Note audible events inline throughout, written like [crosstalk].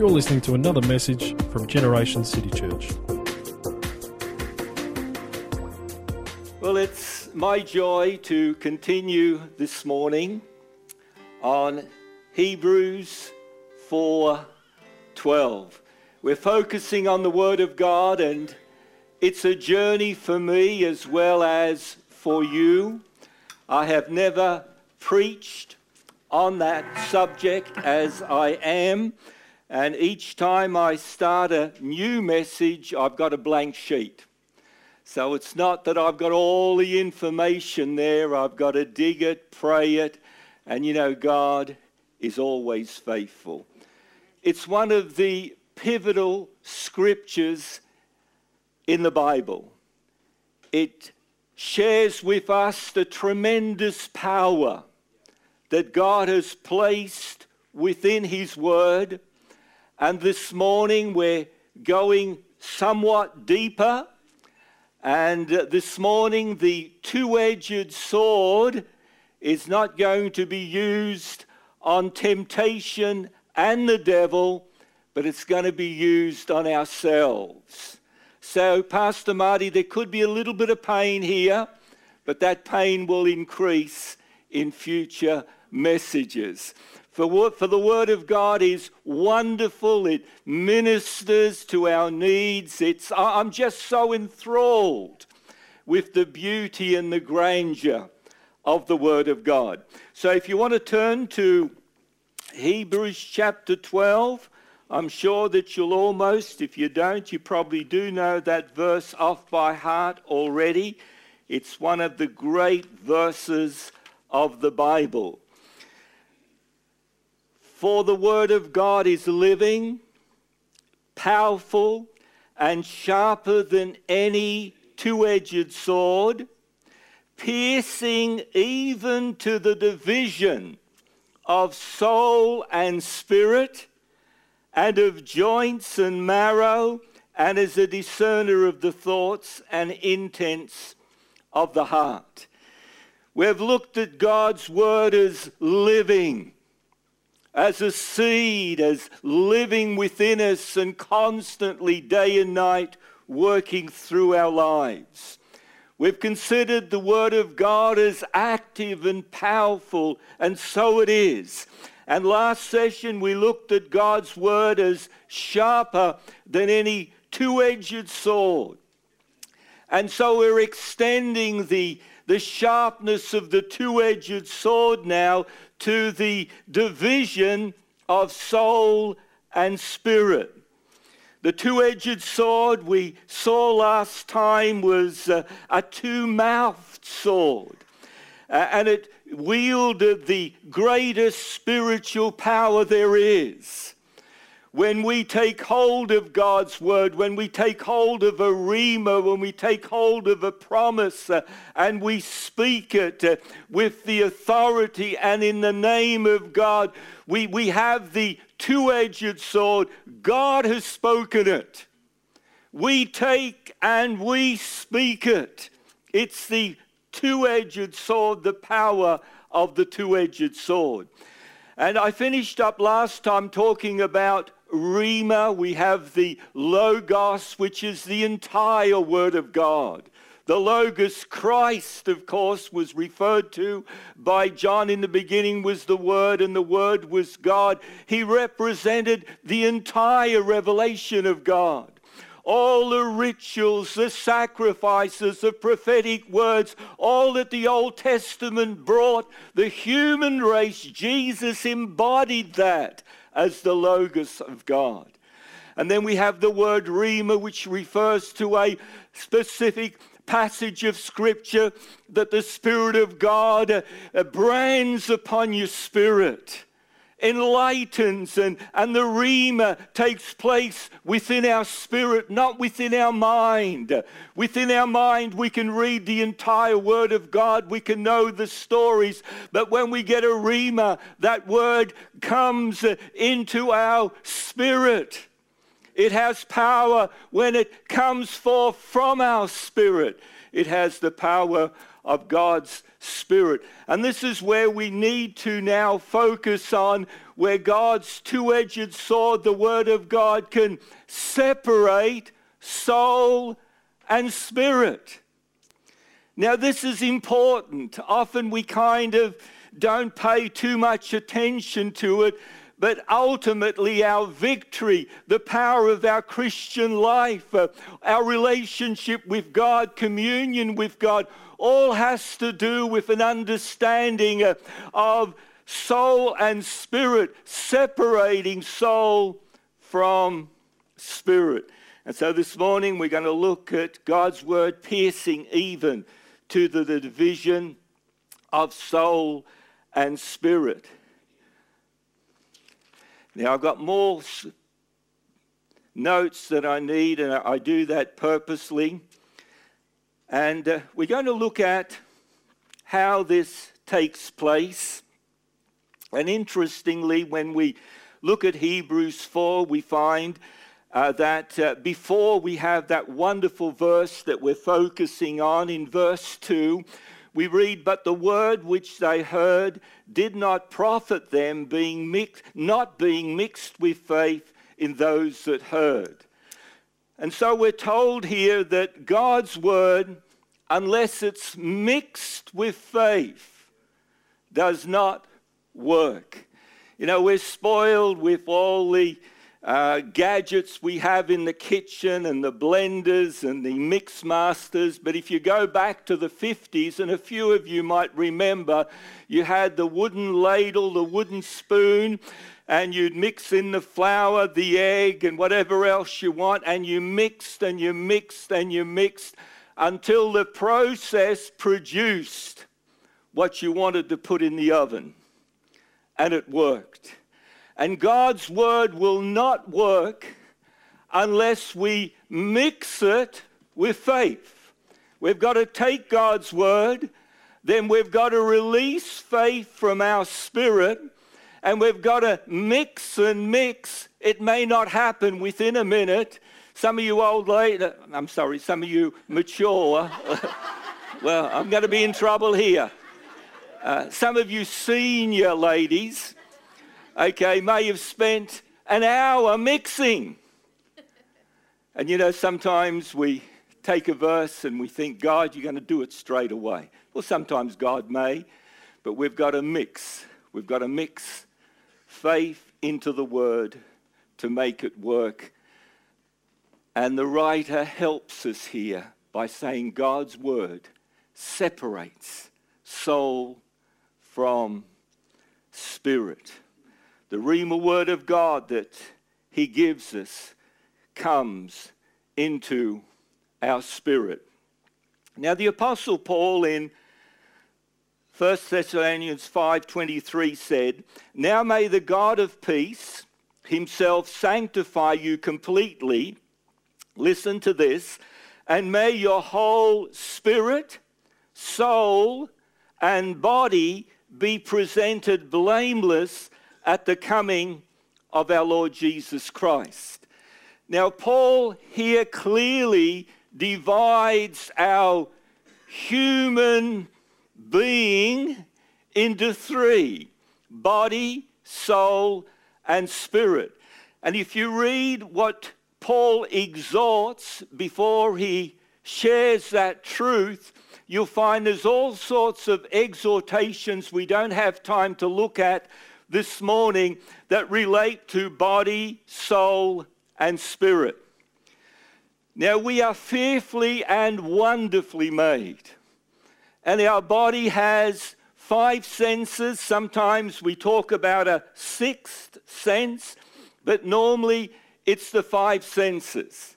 You're listening to another message from Generation City Church. Well, it's my joy to continue this morning on Hebrews 4:12. We're focusing on the word of God and it's a journey for me as well as for you. I have never preached on that subject as I am and each time I start a new message, I've got a blank sheet. So it's not that I've got all the information there. I've got to dig it, pray it, and you know, God is always faithful. It's one of the pivotal scriptures in the Bible. It shares with us the tremendous power that God has placed within His Word and this morning we're going somewhat deeper. And uh, this morning the two edged sword is not going to be used on temptation and the devil, but it's going to be used on ourselves. So, Pastor Marty, there could be a little bit of pain here, but that pain will increase in future messages. For, for the Word of God is wonderful. It ministers to our needs. It's, I'm just so enthralled with the beauty and the grandeur of the Word of God. So if you want to turn to Hebrews chapter 12, I'm sure that you'll almost, if you don't, you probably do know that verse off by heart already. It's one of the great verses of the Bible. For the word of God is living, powerful, and sharper than any two edged sword, piercing even to the division of soul and spirit, and of joints and marrow, and is a discerner of the thoughts and intents of the heart. We've looked at God's word as living as a seed, as living within us and constantly, day and night, working through our lives. We've considered the Word of God as active and powerful, and so it is. And last session we looked at God's Word as sharper than any two edged sword. And so we're extending the, the sharpness of the two edged sword now to the division of soul and spirit. The two edged sword we saw last time was uh, a two mouthed sword, uh, and it wielded the greatest spiritual power there is when we take hold of God's word, when we take hold of a rhema, when we take hold of a promise uh, and we speak it uh, with the authority and in the name of God, we, we have the two edged sword. God has spoken it. We take and we speak it. It's the two edged sword, the power of the two edged sword. And I finished up last time talking about Rhema, we have the Logos, which is the entire Word of God. The Logos, Christ, of course, was referred to by John in the beginning was the Word, and the Word was God. He represented the entire revelation of God all the rituals, the sacrifices, the prophetic words, all that the Old Testament brought, the human race, Jesus embodied that as the Logos of God. And then we have the word Rhema, which refers to a specific passage of Scripture that the Spirit of God uh, brands upon your spirit enlightens and, and the Rhema takes place within our spirit, not within our mind. Within our mind, we can read the entire Word of God, we can know the stories, but when we get a Rhema, that Word comes into our spirit. It has power when it comes forth from our spirit. It has the power of God's Spirit. And this is where we need to now focus on where God's two edged sword, the Word of God, can separate soul and spirit. Now, this is important. Often we kind of don't pay too much attention to it, but ultimately our victory, the power of our Christian life, uh, our relationship with God, communion with God, all has to do with an understanding uh, of soul and spirit, separating soul from spirit. And so this morning we're going to look at God's word piercing even to the, the division of soul and spirit. Now, I've got more notes that I need, and I do that purposely. And uh, we're going to look at how this takes place. And interestingly, when we look at Hebrews 4, we find uh, that uh, before we have that wonderful verse that we're focusing on in verse 2, we read, But the word which they heard did not profit them, being mixed, not being mixed with faith in those that heard. And so we're told here that God's word, unless it's mixed with faith, does not work. You know, we're spoiled with all the uh, gadgets we have in the kitchen and the blenders and the mix masters. But if you go back to the 50s, and a few of you might remember, you had the wooden ladle, the wooden spoon, and you'd mix in the flour, the egg, and whatever else you want, and you mixed and you mixed and you mixed until the process produced what you wanted to put in the oven. And it worked. And God's word will not work unless we mix it with faith. We've got to take God's word, then we've got to release faith from our spirit, and we've got to mix and mix. It may not happen within a minute. Some of you old lady, I'm sorry, some of you mature, [laughs] well, I'm going to be in trouble here. Uh, some of you senior ladies, okay, may have spent an hour mixing. And you know, sometimes we take a verse and we think, God, you're going to do it straight away. Well, sometimes God may, but we've got to mix. We've got to mix faith into the word to make it work. And the writer helps us here by saying God's word separates soul from spirit. The Rhema word of God that he gives us comes into our spirit. Now the apostle Paul in 1 Thessalonians 5:23 said, "Now may the God of peace himself sanctify you completely." Listen to this, and may your whole spirit, soul, and body be presented blameless at the coming of our Lord Jesus Christ. Now, Paul here clearly divides our human being into three body, soul, and spirit. And if you read what Paul exhorts before he shares that truth, you'll find there's all sorts of exhortations we don't have time to look at this morning that relate to body, soul, and spirit. Now, we are fearfully and wonderfully made, and our body has five senses. Sometimes we talk about a sixth sense, but normally it's the five senses.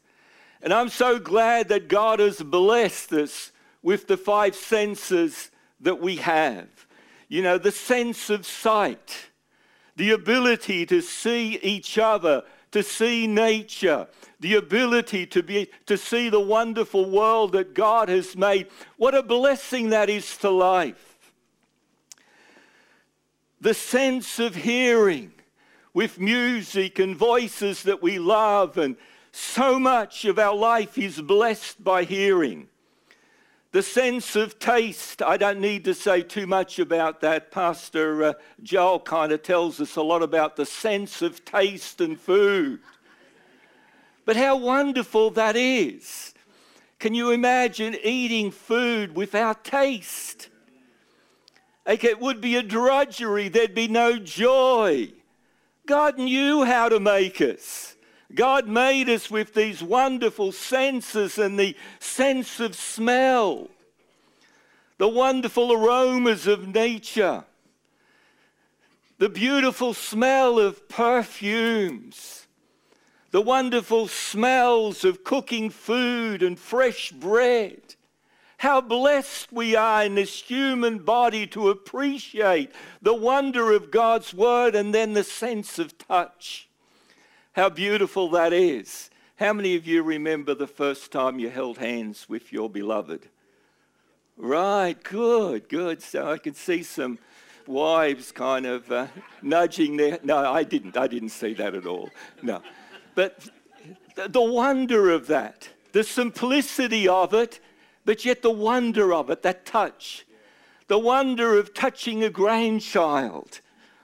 And I'm so glad that God has blessed us with the five senses that we have. You know, the sense of sight the ability to see each other, to see nature, the ability to, be, to see the wonderful world that God has made. What a blessing that is to life. The sense of hearing with music and voices that we love, and so much of our life is blessed by hearing. The sense of taste, I don't need to say too much about that. Pastor uh, Joel kind of tells us a lot about the sense of taste and food. But how wonderful that is. Can you imagine eating food without taste? Like it would be a drudgery, there'd be no joy. God knew how to make us. God made us with these wonderful senses and the sense of smell, the wonderful aromas of nature, the beautiful smell of perfumes, the wonderful smells of cooking food and fresh bread. How blessed we are in this human body to appreciate the wonder of God's word and then the sense of touch. How beautiful that is. How many of you remember the first time you held hands with your beloved? Right, good, good. So I can see some wives kind of uh, nudging there. No, I didn't. I didn't see that at all. No. But the wonder of that, the simplicity of it, but yet the wonder of it, that touch, the wonder of touching a grandchild,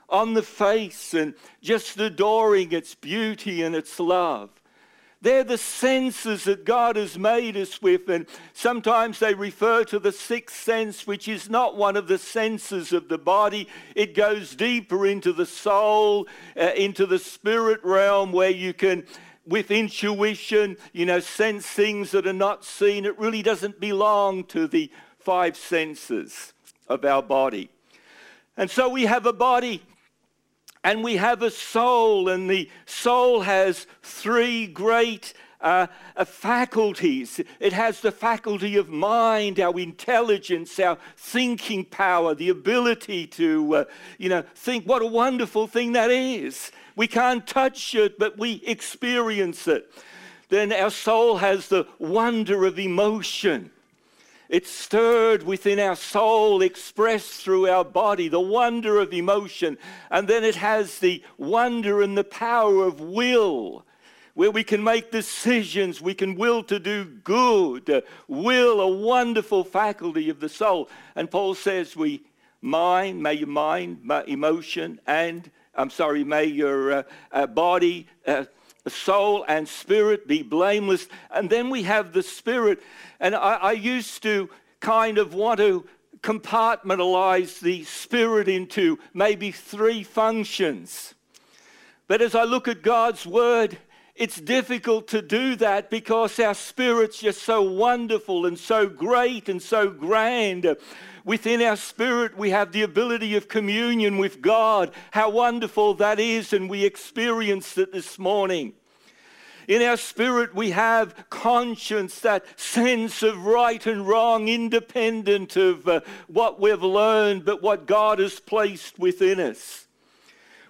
on the face and just adoring its beauty and its love. They're the senses that God has made us with, and sometimes they refer to the sixth sense, which is not one of the senses of the body. It goes deeper into the soul, uh, into the spirit realm, where you can, with intuition, you know, sense things that are not seen. It really doesn't belong to the five senses of our body. And so we have a body and we have a soul, and the soul has three great uh, uh, faculties. It has the faculty of mind, our intelligence, our thinking power, the ability to, uh, you know, think. What a wonderful thing that is. We can't touch it, but we experience it. Then our soul has the wonder of emotion. It's stirred within our soul, expressed through our body, the wonder of emotion. And then it has the wonder and the power of will, where we can make decisions, we can will to do good. will, a wonderful faculty of the soul. And Paul says, we mind, may your mind, emotion, and I'm sorry, may your uh, uh, body, uh, soul, and spirit be blameless. And then we have the spirit and I, I used to kind of want to compartmentalize the spirit into maybe three functions. But as I look at God's word, it's difficult to do that because our spirit's just so wonderful and so great and so grand. Within our spirit, we have the ability of communion with God. How wonderful that is, and we experienced it this morning. In our spirit, we have conscience, that sense of right and wrong, independent of uh, what we've learned, but what God has placed within us.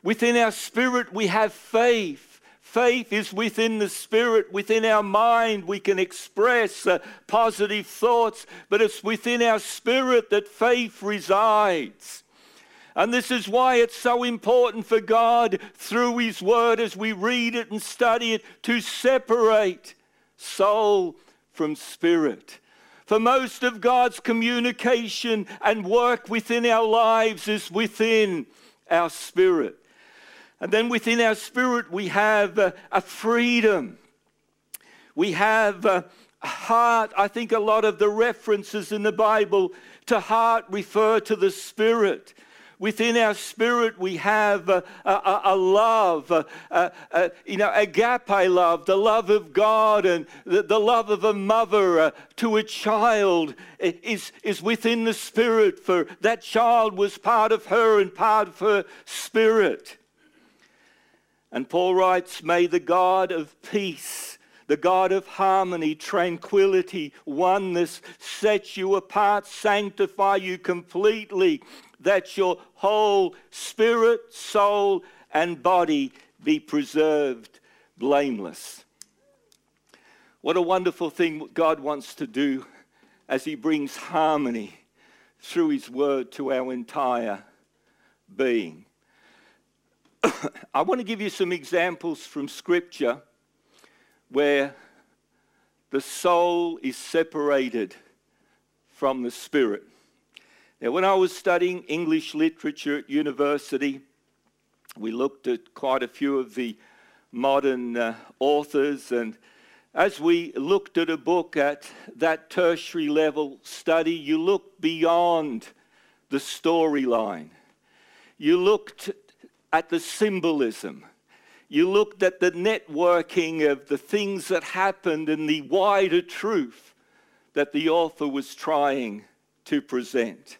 Within our spirit, we have faith. Faith is within the spirit, within our mind. We can express uh, positive thoughts, but it's within our spirit that faith resides. And this is why it's so important for God, through His Word, as we read it and study it, to separate soul from spirit. For most of God's communication and work within our lives is within our spirit. And then within our spirit, we have a, a freedom. We have a heart. I think a lot of the references in the Bible to heart refer to the spirit. Within our spirit, we have a, a, a love, a, you know, agape love, the love of God and the, the love of a mother uh, to a child is, is within the spirit, for that child was part of her and part of her spirit. And Paul writes, May the God of peace the God of harmony, tranquility, oneness, set you apart, sanctify you completely, that your whole spirit, soul, and body be preserved blameless. What a wonderful thing God wants to do as He brings harmony through His word to our entire being. [coughs] I want to give you some examples from Scripture where the soul is separated from the Spirit. Now, when I was studying English literature at university, we looked at quite a few of the modern uh, authors, and as we looked at a book at that tertiary level study, you look beyond the storyline. You looked at the symbolism. You looked at the networking of the things that happened and the wider truth that the author was trying to present.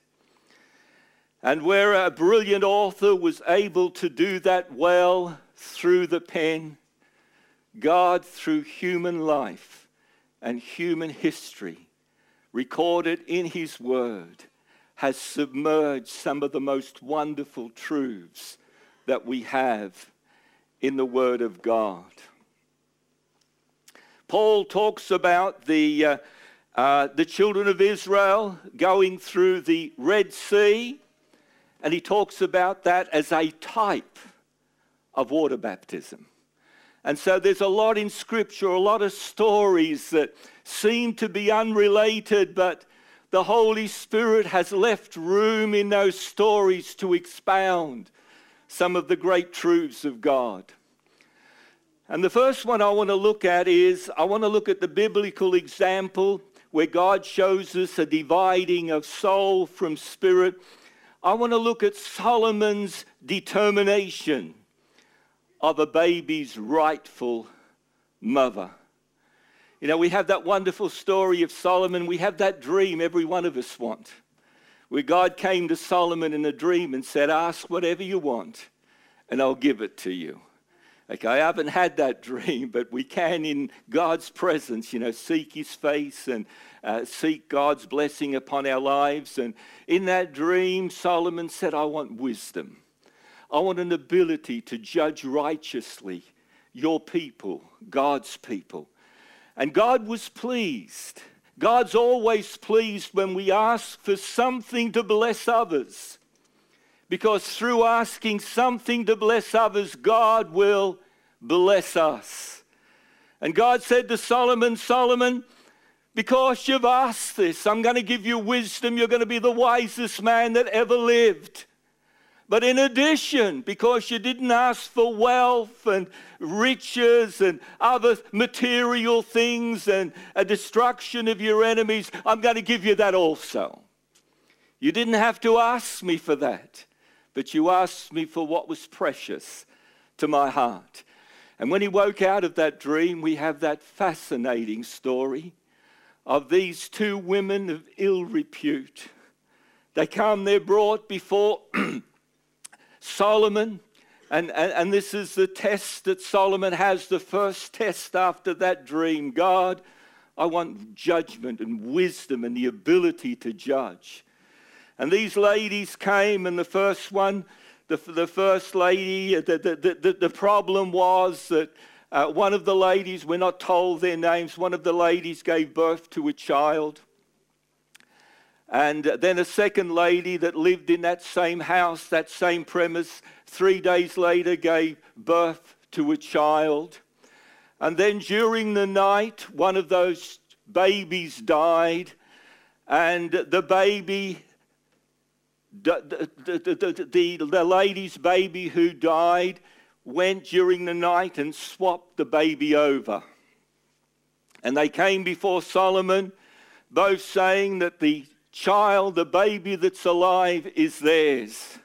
And where a brilliant author was able to do that well through the pen, God, through human life and human history, recorded in His Word, has submerged some of the most wonderful truths that we have in the Word of God. Paul talks about the, uh, uh, the children of Israel going through the Red Sea and he talks about that as a type of water baptism. And so there's a lot in Scripture, a lot of stories that seem to be unrelated, but the Holy Spirit has left room in those stories to expound some of the great truths of God. And the first one I want to look at is I want to look at the biblical example where God shows us a dividing of soul from spirit I want to look at Solomon's determination of a baby's rightful mother. You know, we have that wonderful story of Solomon. We have that dream every one of us want, where God came to Solomon in a dream and said, Ask whatever you want, and I'll give it to you. Okay, I haven't had that [laughs] dream, but we can, in God's presence, you know, seek His face and uh, seek God's blessing upon our lives. And in that dream, Solomon said, I want wisdom. I want an ability to judge righteously your people, God's people. And God was pleased. God's always pleased when we ask for something to bless others. Because through asking something to bless others, God will bless us. And God said to Solomon, Solomon, because you've asked this, I'm going to give you wisdom. You're going to be the wisest man that ever lived. But in addition, because you didn't ask for wealth and riches and other material things and a destruction of your enemies, I'm going to give you that also. You didn't have to ask me for that, but you asked me for what was precious to my heart. And when he woke out of that dream, we have that fascinating story of these two women of ill repute. They come, they're brought before [clears throat] Solomon, and, and, and this is the test that Solomon has the first test after that dream. God, I want judgment and wisdom and the ability to judge. And these ladies came, and the first one, the, the first lady, the, the, the, the problem was that uh, one of the ladies, we're not told their names, one of the ladies gave birth to a child. And then a second lady that lived in that same house, that same premise, three days later gave birth to a child. And then during the night, one of those babies died, and the baby, the, the, the, the, lady's baby who died, went during the night and swapped the baby over. And they came before Solomon, both saying that the child, the baby that's alive, is theirs.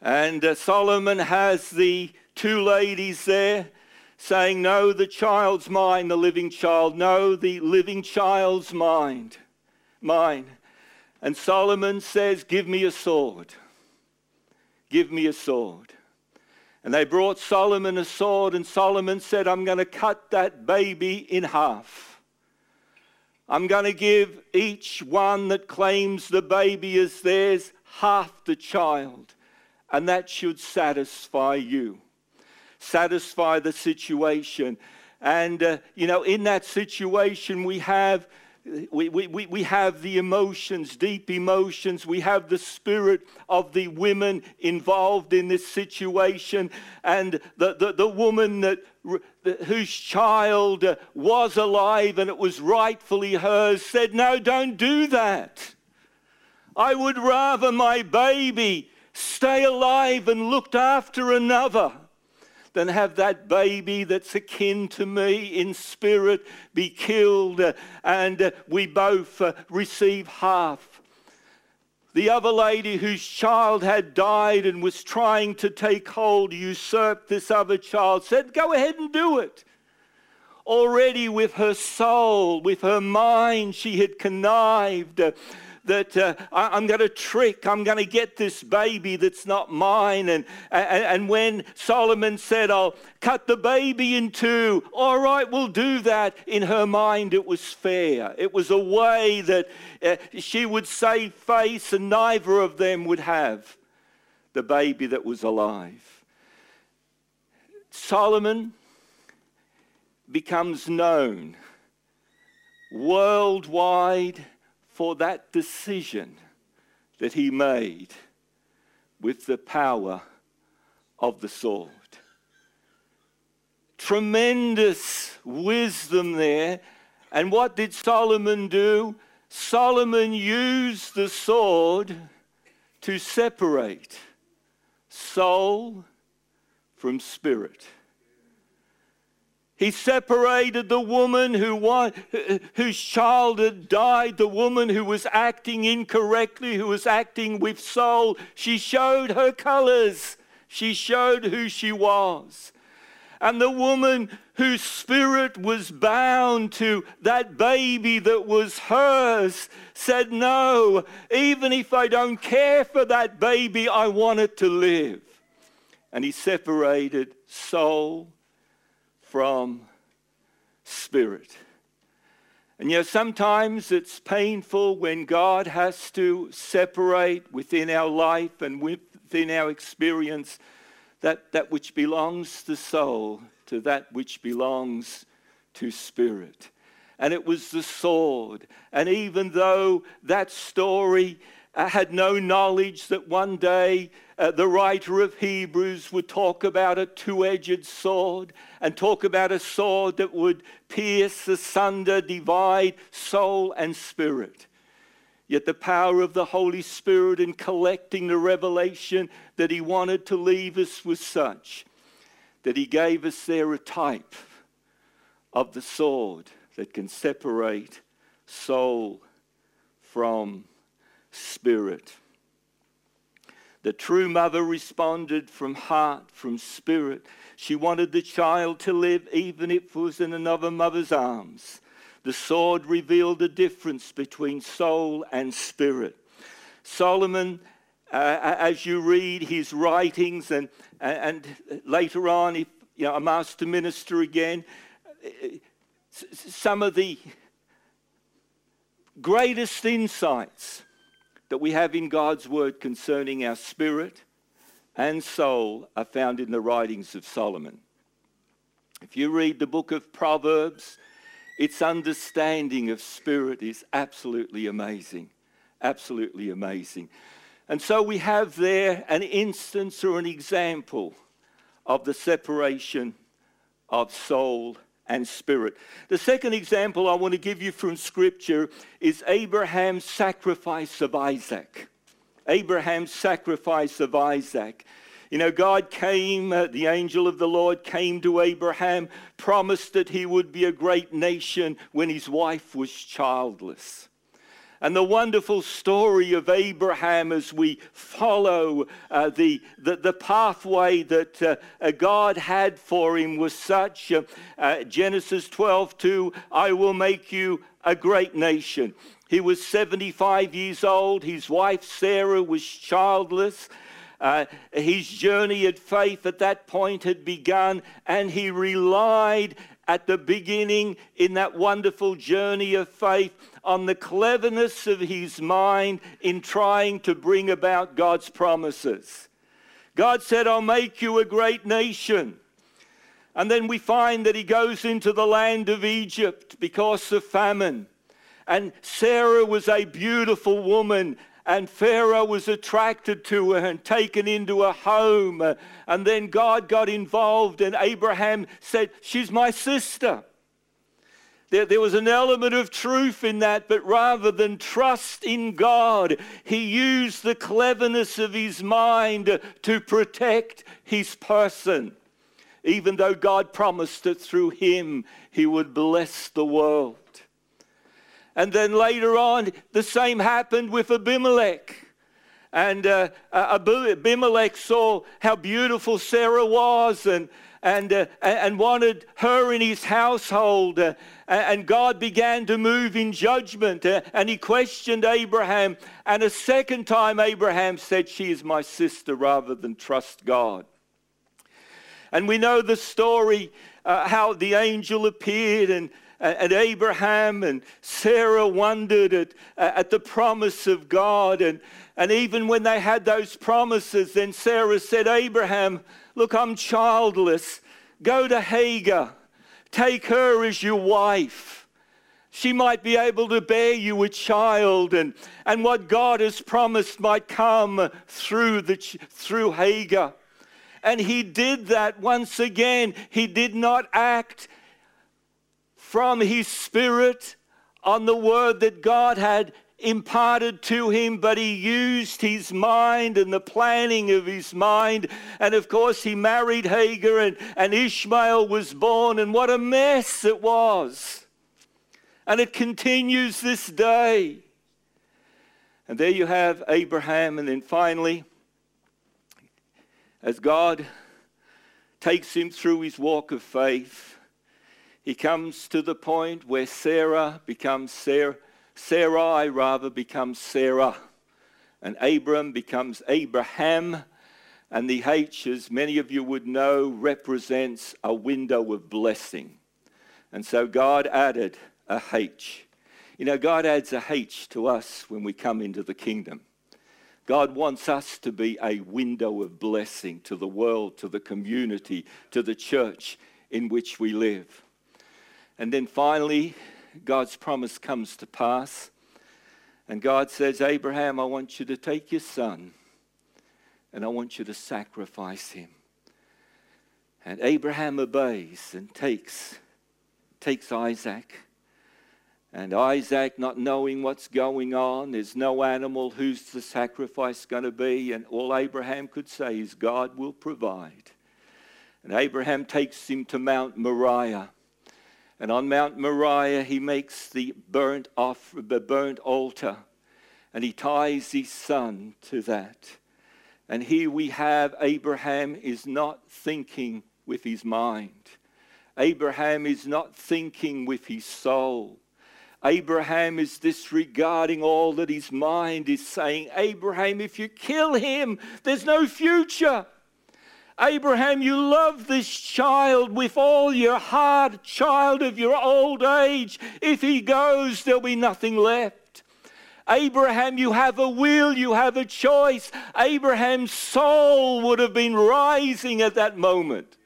And uh, Solomon has the two ladies there saying, No, the child's mine, the living child. No, the living child's mine. Mine. And Solomon says, Give me a sword. Give me a sword. And they brought Solomon a sword, and Solomon said, I'm going to cut that baby in half. I'm going to give each one that claims the baby as theirs half the child, and that should satisfy you, satisfy the situation. And, uh, you know, in that situation, we have we, we, we have the emotions, deep emotions. We have the spirit of the women involved in this situation. And the, the, the woman that, whose child uh, was alive and it was rightfully hers said, No, don't do that. I would rather my baby stay alive and looked after another than have that baby that's akin to me in spirit be killed uh, and uh, we both uh, receive half. The other lady whose child had died and was trying to take hold, usurped this other child, said, Go ahead and do it. Already with her soul, with her mind, she had connived that uh, I, am going to trick, I'm going to get this baby that's not mine. And, and, and when Solomon said, I'll cut the baby in two, all right, we'll do that, in her mind it was fair. It was a way that uh, she would save face and neither of them would have the baby that was alive. Solomon becomes known worldwide for that decision that he made with the power of the sword. Tremendous wisdom there. And what did Solomon do? Solomon used the sword to separate soul from spirit. He separated the woman who whose child had died, the woman who was acting incorrectly, who was acting with soul. She showed her colors. She showed who she was. And the woman whose spirit was bound to that baby that was hers said, No, even if I don't care for that baby, I want it to live. And he separated soul from spirit. And yet, sometimes it's painful when God has to separate within our life and within our experience that, that which belongs to soul to that which belongs to spirit. And it was the sword. And even though that story uh, had no knowledge that one day uh, the writer of Hebrews would talk about a two edged sword and talk about a sword that would pierce asunder, divide soul and spirit. Yet the power of the Holy Spirit in collecting the revelation that He wanted to leave us was such that He gave us there a type of the sword that can separate soul from spirit. The true mother responded from heart, from spirit. She wanted the child to live even if it was in another mother's arms. The sword revealed the difference between soul and spirit. Solomon, uh, as you read his writings, and, and later on, if you know, a master minister again, some of the greatest insights that we have in God's word concerning our spirit and soul are found in the writings of Solomon. If you read the book of Proverbs, its understanding of spirit is absolutely amazing. Absolutely amazing. And so we have there an instance or an example of the separation of soul and spirit. The second example I want to give you from Scripture is Abraham's sacrifice of Isaac. Abraham's sacrifice of Isaac. You know, God came, uh, the angel of the Lord came to Abraham, promised that he would be a great nation when his wife was childless and the wonderful story of Abraham as we follow uh, the, the, the, pathway that uh, uh God had for him was such. Uh, uh Genesis 12, 2, I will make you a great nation. He was 75 years old. His wife Sarah was childless. Uh, his journey of faith at that point had begun, and he relied at the beginning in that wonderful journey of faith on the cleverness of his mind in trying to bring about God's promises. God said, I'll make you a great nation. And then we find that he goes into the land of Egypt because of famine. and Sarah was a beautiful woman. And Pharaoh was attracted to her and taken into a home. And then God got involved, and Abraham said, She's my sister. There, there was an element of truth in that, but rather than trust in God, he used the cleverness of his mind to protect his person, even though God promised that through him he would bless the world. And then later on, the same happened with Abimelech. And uh, Abimelech saw how beautiful Sarah was and, and, uh, and wanted her in his household. Uh, and God began to move in judgment. Uh, and he questioned Abraham. And a second time, Abraham said, She is my sister, rather than trust God. And we know the story uh, how the angel appeared and and Abraham and Sarah wondered at, at the promise of God. And, and even when they had those promises, then Sarah said, Abraham, look, I'm childless. Go to Hagar, take her as your wife. She might be able to bear you a child, and, and what God has promised might come through, the, through Hagar. And he did that once again. He did not act from his spirit on the word that God had imparted to him, but he used his mind and the planning of his mind. And of course, he married Hagar, and, and Ishmael was born, and what a mess it was. And it continues this day. And there you have Abraham, and then finally, as God takes him through his walk of faith, he comes to the point where Sarah becomes Sarah, Sarai rather becomes Sarah, and Abram becomes Abraham. And the H, as many of you would know, represents a window of blessing. And so God added a H. You know, God adds a H to us when we come into the kingdom. God wants us to be a window of blessing to the world, to the community, to the church in which we live. And then finally, God's promise comes to pass. And God says, Abraham, I want you to take your son and I want you to sacrifice him. And Abraham obeys and takes, takes Isaac. And Isaac, not knowing what's going on, there's no animal, who's the sacrifice going to be? And all Abraham could say is, God will provide. And Abraham takes him to Mount Moriah. And on Mount Moriah, he makes the burnt, the burnt altar and he ties his son to that. And here we have Abraham is not thinking with his mind. Abraham is not thinking with his soul. Abraham is disregarding all that his mind is saying. Abraham, if you kill him, there's no future. Abraham, you love this child with all your heart, child of your old age. If he goes, there'll be nothing left. Abraham, you have a will, you have a choice. Abraham's soul would have been rising at that moment.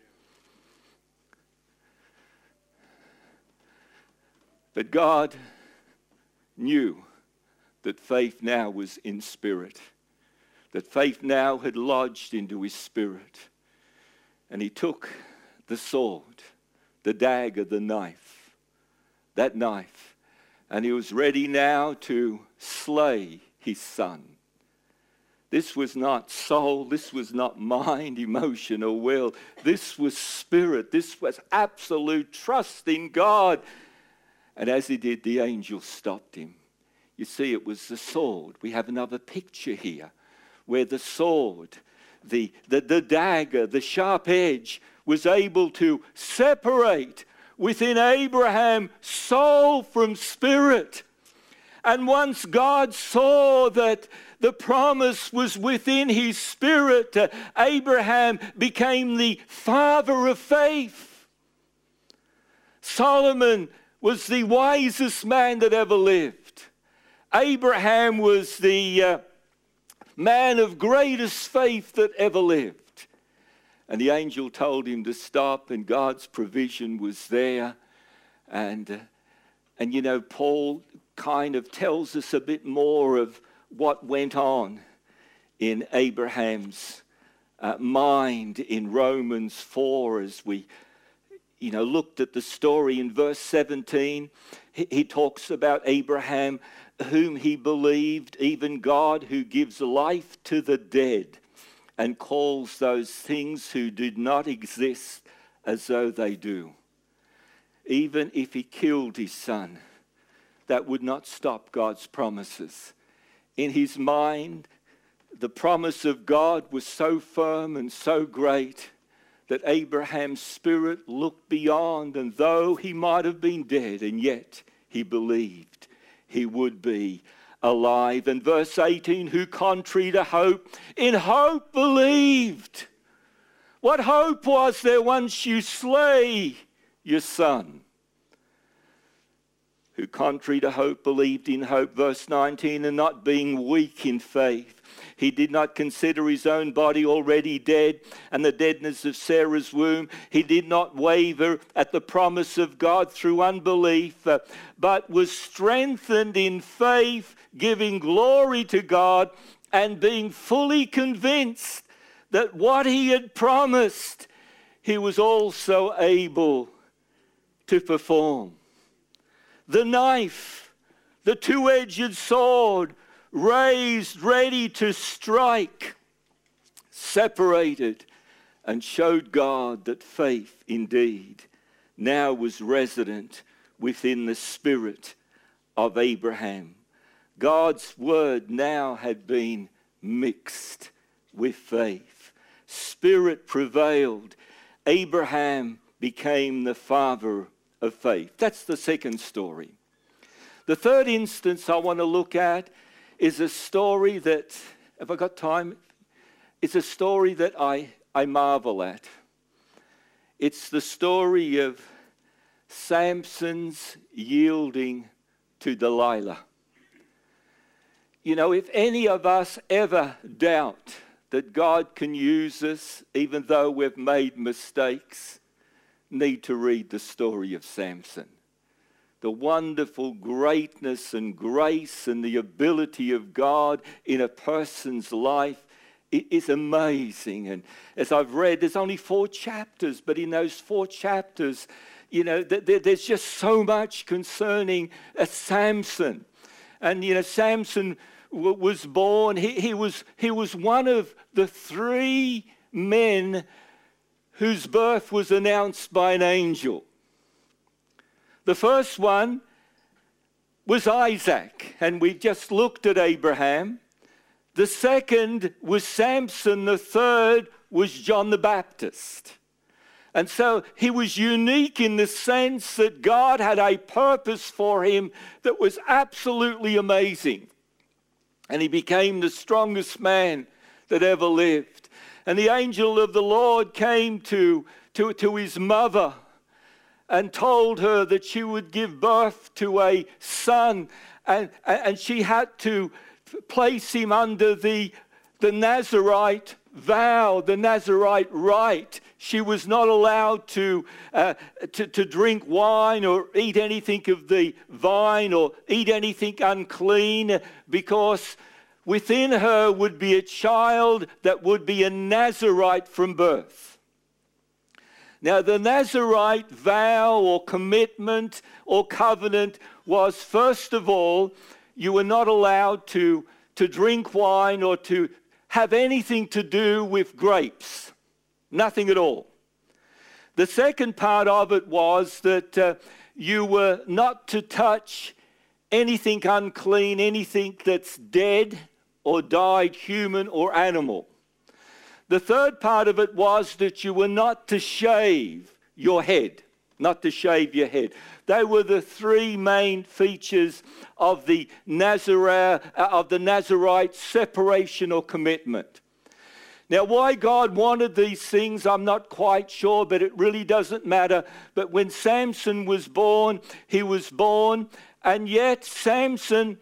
But God knew that faith now was in spirit, that faith now had lodged into his spirit. And he took the sword, the dagger, the knife, that knife, and he was ready now to slay his son. This was not soul, this was not mind, [laughs] emotion, or will. This was spirit, this was absolute trust in God. And as he did, the angel stopped him. You see, it was the sword. We have another picture here where the sword the, the, the dagger, the sharp edge, was able to separate within Abraham soul from spirit. And once God saw that the promise was within his spirit, uh, Abraham became the father of faith. Solomon was the wisest man that ever lived. Abraham was the uh, man of greatest faith that ever lived. And the angel told him to stop, and God's provision was there. And, uh, and you know, Paul kind of tells us a bit more of what went on in Abraham's uh, mind in Romans 4 as we you know looked at the story in verse 17 he, talks about Abraham whom he believed even God who gives life to the dead and calls those things who did not exist as though they do. Even if he killed his son that would not stop God's promises. In his mind the promise of God was so firm and so great that Abraham's spirit looked beyond, and though he might have been dead, and yet he believed he would be alive. And verse 18, who contrary to hope, in hope believed. What hope was there once you slay your son? Who contrary to hope believed in hope, verse 19, and not being weak in faith he did not consider his own body already dead and the deadness of Sarah's womb. He did not waver at the promise of God through unbelief, uh, but was strengthened in faith, giving glory to God and being fully convinced that what he had promised, he was also able to perform. The knife, the two edged sword, raised, ready to strike, separated, and showed God that faith indeed now was resident within the spirit of Abraham. God's word now had been mixed with faith. Spirit prevailed. Abraham became the father of faith. That's the second story. The third instance I want to look at is a story that, have I got time? It's a story that I, I marvel at. It's the story of Samson's yielding to Delilah. You know, if any of us ever doubt that God can use us, even though we've made mistakes, need to read the story of Samson the wonderful greatness and grace and the ability of God in a person's life it is amazing. And as I've read, there's only four chapters, but in those four chapters, you know, there's just so much concerning uh, Samson. And, you know, Samson was born, he, he, was, he was one of the three men whose birth was announced by an angel. The first one was Isaac, and we just looked at Abraham. The second was Samson. The third was John the Baptist. And so he was unique in the sense that God had a purpose for him that was absolutely amazing. And he became the strongest man that ever lived. And the angel of the Lord came to, to, to his mother and told her that she would give birth to a son, and, and she had to place him under the, the Nazarite vow, the Nazarite rite. She was not allowed to, uh, to, to drink wine or eat anything of the vine or eat anything unclean because within her would be a child that would be a Nazarite from birth. Now, the Nazarite vow or commitment or covenant was, first of all, you were not allowed to, to drink wine or to have anything to do with grapes. Nothing at all. The second part of it was that uh, you were not to touch anything unclean, anything that's dead or died, human or animal. The third part of it was that you were not to shave your head, not to shave your head. They were the three main features of the Nazarite, uh, of the Nazarite separation or commitment. Now, why God wanted these things, I'm not quite sure, but it really doesn't matter. But when Samson was born, he was born, and yet Samson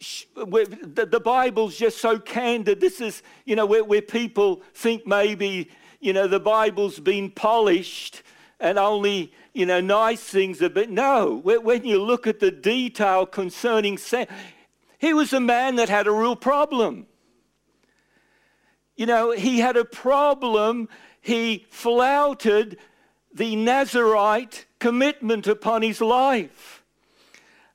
the, the Bible's just so candid. This is, you know, where, where people think maybe, you know, the Bible's been polished and only, you know, nice things. Are. But no, when you look at the detail concerning Sam, he was a man that had a real problem. You know, he had a problem. He flouted the Nazarite commitment upon his life.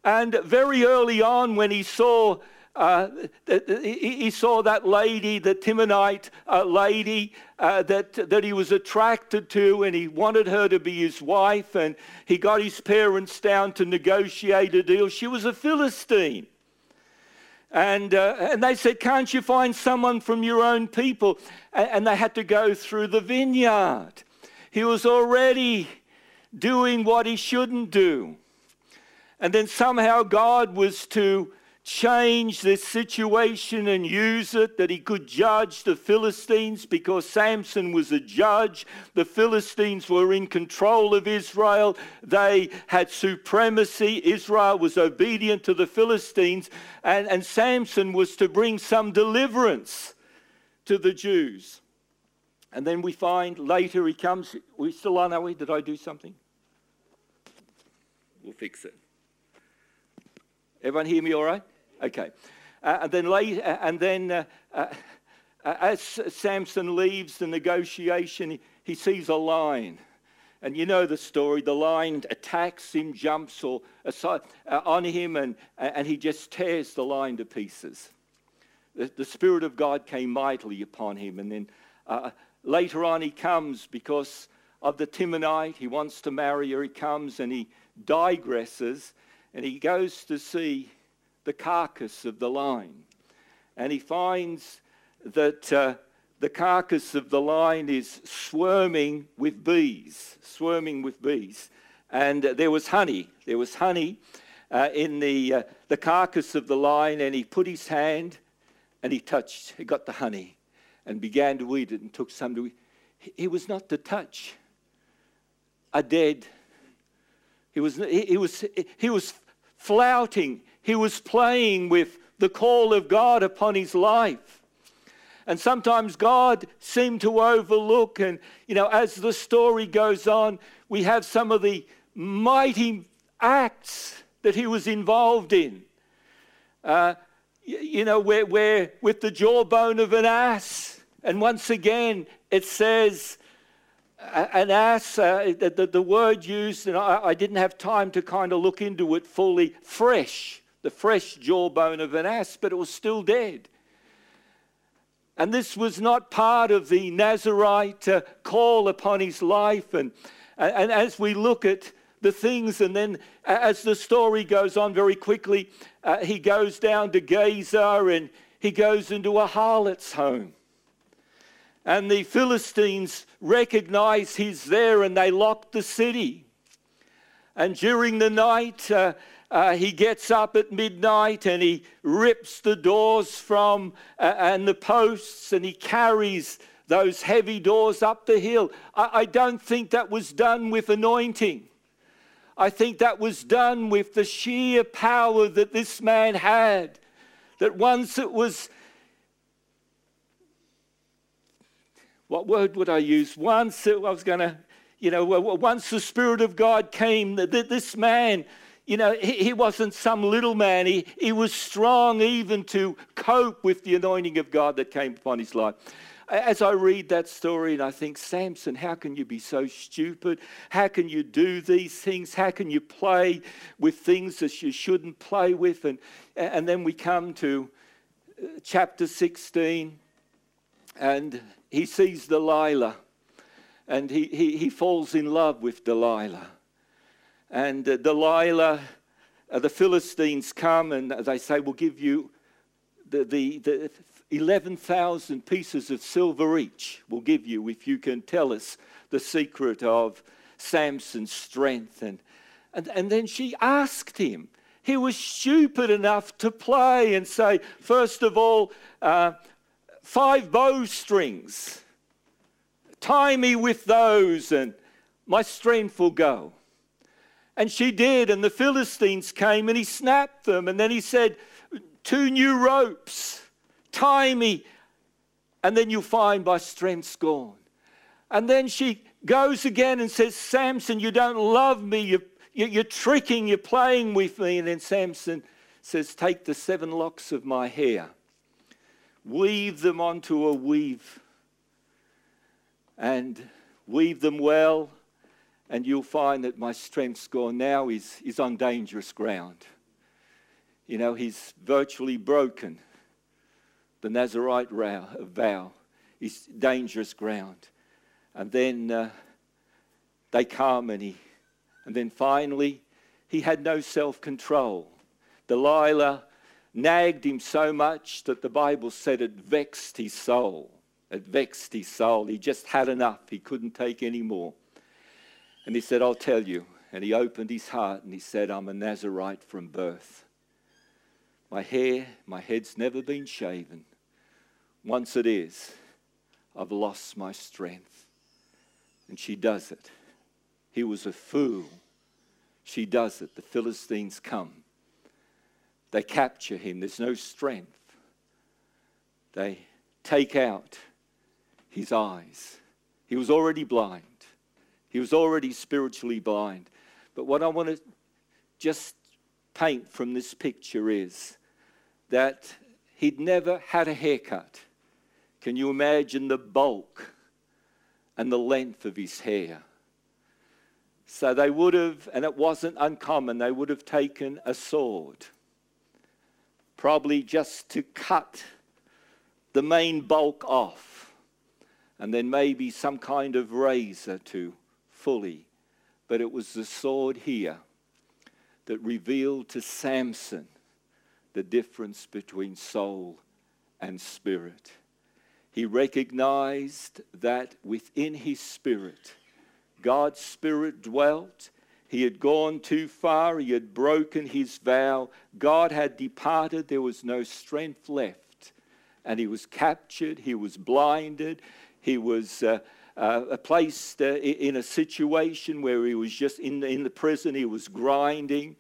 And very early on, when he saw uh, he saw that lady, the Timnite uh, lady, uh, that, that he was attracted to, and he wanted her to be his wife. And he got his parents down to negotiate a deal. She was a Philistine. And, uh, and they said, Can't you find someone from your own people? And, and they had to go through the vineyard. He was already doing what he shouldn't do. And then somehow God was to change this situation and use it that he could judge the Philistines because Samson was a judge. The Philistines were in control of Israel, they had supremacy. Israel was obedient to the Philistines, and, and Samson was to bring some deliverance to the Jews. And then we find later he comes. We still on, are we? Did I do something? We'll fix it. Everyone hear me all right? Okay. Uh, and then, late, uh, and then uh, uh, uh, as Samson leaves the negotiation, he, sees a lion. And you know the story. The lion attacks him, jumps or, aside, on him, and, and he just tears the lion to pieces. The, the Spirit of God came mightily upon him. And then later on, he comes because of the Timnite. He wants to marry her. He comes and he digresses and he goes to see the carcass of the lion. And he finds that uh, the carcass of the lion is swarming with bees, swarming with bees. And uh, there was honey. There was honey uh, in the, uh, the carcass of the lion, and he put his hand and he touched, he got the honey and began to eat it and took some to eat. He was not to touch a dead. He was, he, he was, he was flouting he was playing with the call of God upon his life. And sometimes God seemed to overlook, and you know, as the story goes on, we have some of the mighty acts that he was involved in. Uh, you know, where, where with the jawbone of an ass, and once again it says, an ass, uh, the, the, word used, and I, I didn't have time to kind of look into it fully, fresh the fresh jawbone of an ass, but it was still dead. And this was not part of the Nazarite uh, call upon his life. And, and as we look at the things, and then as the story goes on very quickly, uh, he goes down to Gaza and he goes into a harlot's home. And the Philistines recognize he's there and they lock the city. And during the night, uh, uh, he gets up at midnight and he rips the doors from uh, and the posts and he carries those heavy doors up the hill. I, I don't think that was done with anointing. I think that was done with the sheer power that this man had. That once it was, what word would I use? Once I was going to, you know, once the Spirit of God came, this man you know, he, he wasn't some little man. He, he was strong even to cope with the anointing of God that came upon his life. As I read that story and I think, Samson, how can you be so stupid? How can you do these things? How can you play with things that you shouldn't play with? And, and then we come to uh, chapter 16 and he sees Delilah and he, he, he falls in love with Delilah. And uh, Delilah, uh, the Philistines come and they say, We'll give you the, the, the 11,000 pieces of silver each, we'll give you if you can tell us the secret of Samson's strength. And, and, and then she asked him. He was stupid enough to play and say, First of all, uh, five bowstrings. Tie me with those, and my strength will go. And she did, and the Philistines came and he snapped them. And then he said, Two new ropes, tie me, and then you'll find my strength's gone. And then she goes again and says, Samson, you don't love me. You're, you're tricking, you're playing with me. And then Samson says, Take the seven locks of my hair, weave them onto a weave, and weave them well, and you'll find that my strength score. Now is, he's on dangerous ground. You know, he's virtually broken the Nazarite vow. He's dangerous ground. And then uh, they come, and, he, and then finally, he had no self control. Delilah nagged him so much that the Bible said it vexed his soul. It vexed his soul. He just had enough. He couldn't take any more. And he said, I'll tell you. And he opened his heart and he said, I'm a Nazarite from birth. My hair, my head's never been shaven. Once it is, I've lost my strength. And she does it. He was a fool. She does it. The Philistines come. They capture him. There's no strength. They take out his eyes. He was already blind. He was already spiritually blind. But what I want to just paint from this picture is that he'd never had a haircut. Can you imagine the bulk and the length of his hair? So they would have, and it wasn't uncommon, they would have taken a sword, probably just to cut the main bulk off, and then maybe some kind of razor to fully. But it was the sword here that revealed to Samson the difference between soul and spirit. He recognized that within his spirit, God's spirit dwelt. He had gone too far. He had broken his vow. God had departed. There was no strength left. And he was captured. He was blinded. He was uh, uh, placed uh, in a situation where he was just in the, in the prison. He was grinding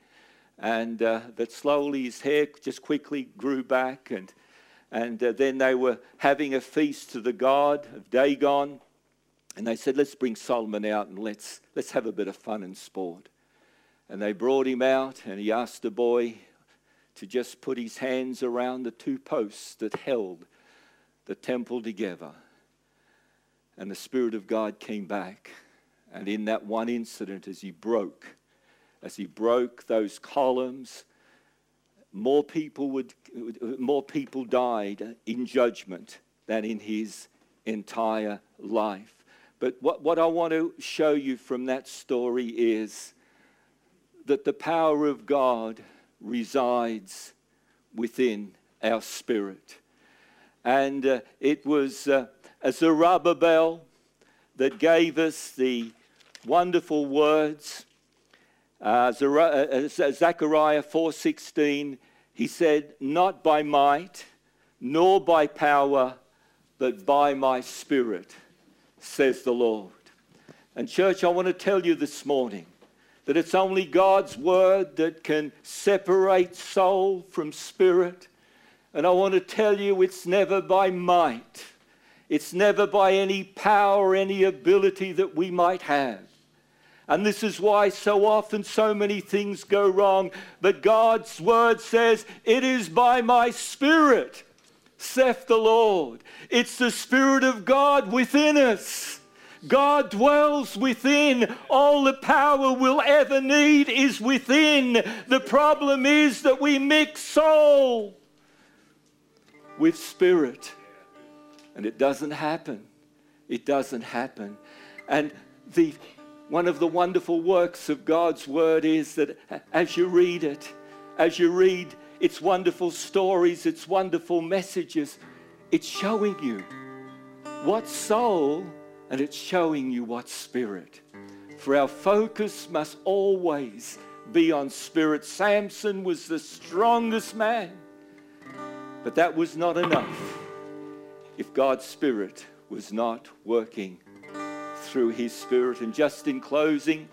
and uh, that slowly his hair just quickly grew back and and uh, then they were having a feast to the god of Dagon and they said let's bring Solomon out and let's let's have a bit of fun and sport. And they brought him out and he asked the boy to just put his hands around the two posts that held the temple together. And the spirit of God came back. And in that one incident as he broke as he broke those columns, more people, would, more people died in judgment than in his entire life. But what, what I want to show you from that story is that the power of God resides within our spirit. And uh, it was uh, a Zerubbabel that gave us the wonderful words uh, uh, uh Zechariah 4:16, he said, "Not by might, nor by power, but by my spirit," says the Lord. And church, I want to tell you this morning that it's only God's word that can separate soul from spirit. And I want to tell you it's never by might. It's never by any power, any ability that we might have. And this is why so often so many things go wrong. But God's word says, It is by my spirit, saith the Lord. It's the Spirit of God within us. God dwells within. All the power we'll ever need is within. The problem is that we mix soul with spirit. And it doesn't happen. It doesn't happen. And the one of the wonderful works of God's Word is that as you read it, as you read its wonderful stories, its wonderful messages, it's showing you what soul and it's showing you what spirit. For our focus must always be on spirit. Samson was the strongest man, but that was not enough if God's spirit was not working through his spirit. And just in closing,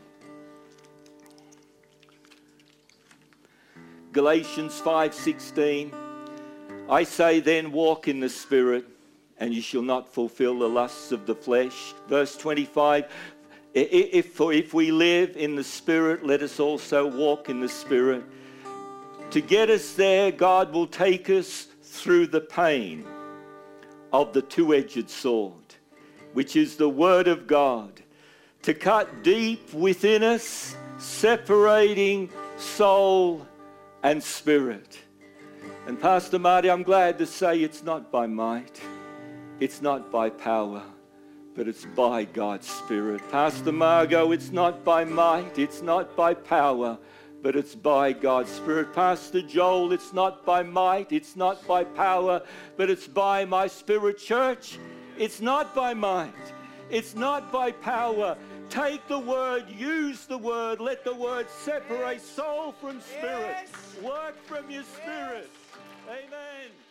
Galatians 5:16 I say then walk in the spirit and you shall not fulfill the lusts of the flesh. Verse 25 If, if we live in the Spirit, let us also walk in the Spirit. To get us there, God will take us through the pain of the two edged sword, which is the Word of God, to cut deep within us, separating soul and spirit. And Pastor Marty, I'm glad to say it's not by might, it's not by power, but it's by God's Spirit. Pastor Margot, it's not by might, it's not by power, but it's by God's Spirit. Pastor Joel, it's not by might, it's not by power, but it's by my Spirit. Church, it's not by might, it's not by power. Take the word, use the word, let the word separate soul from spirit. Yes. Work from your spirit. Amen.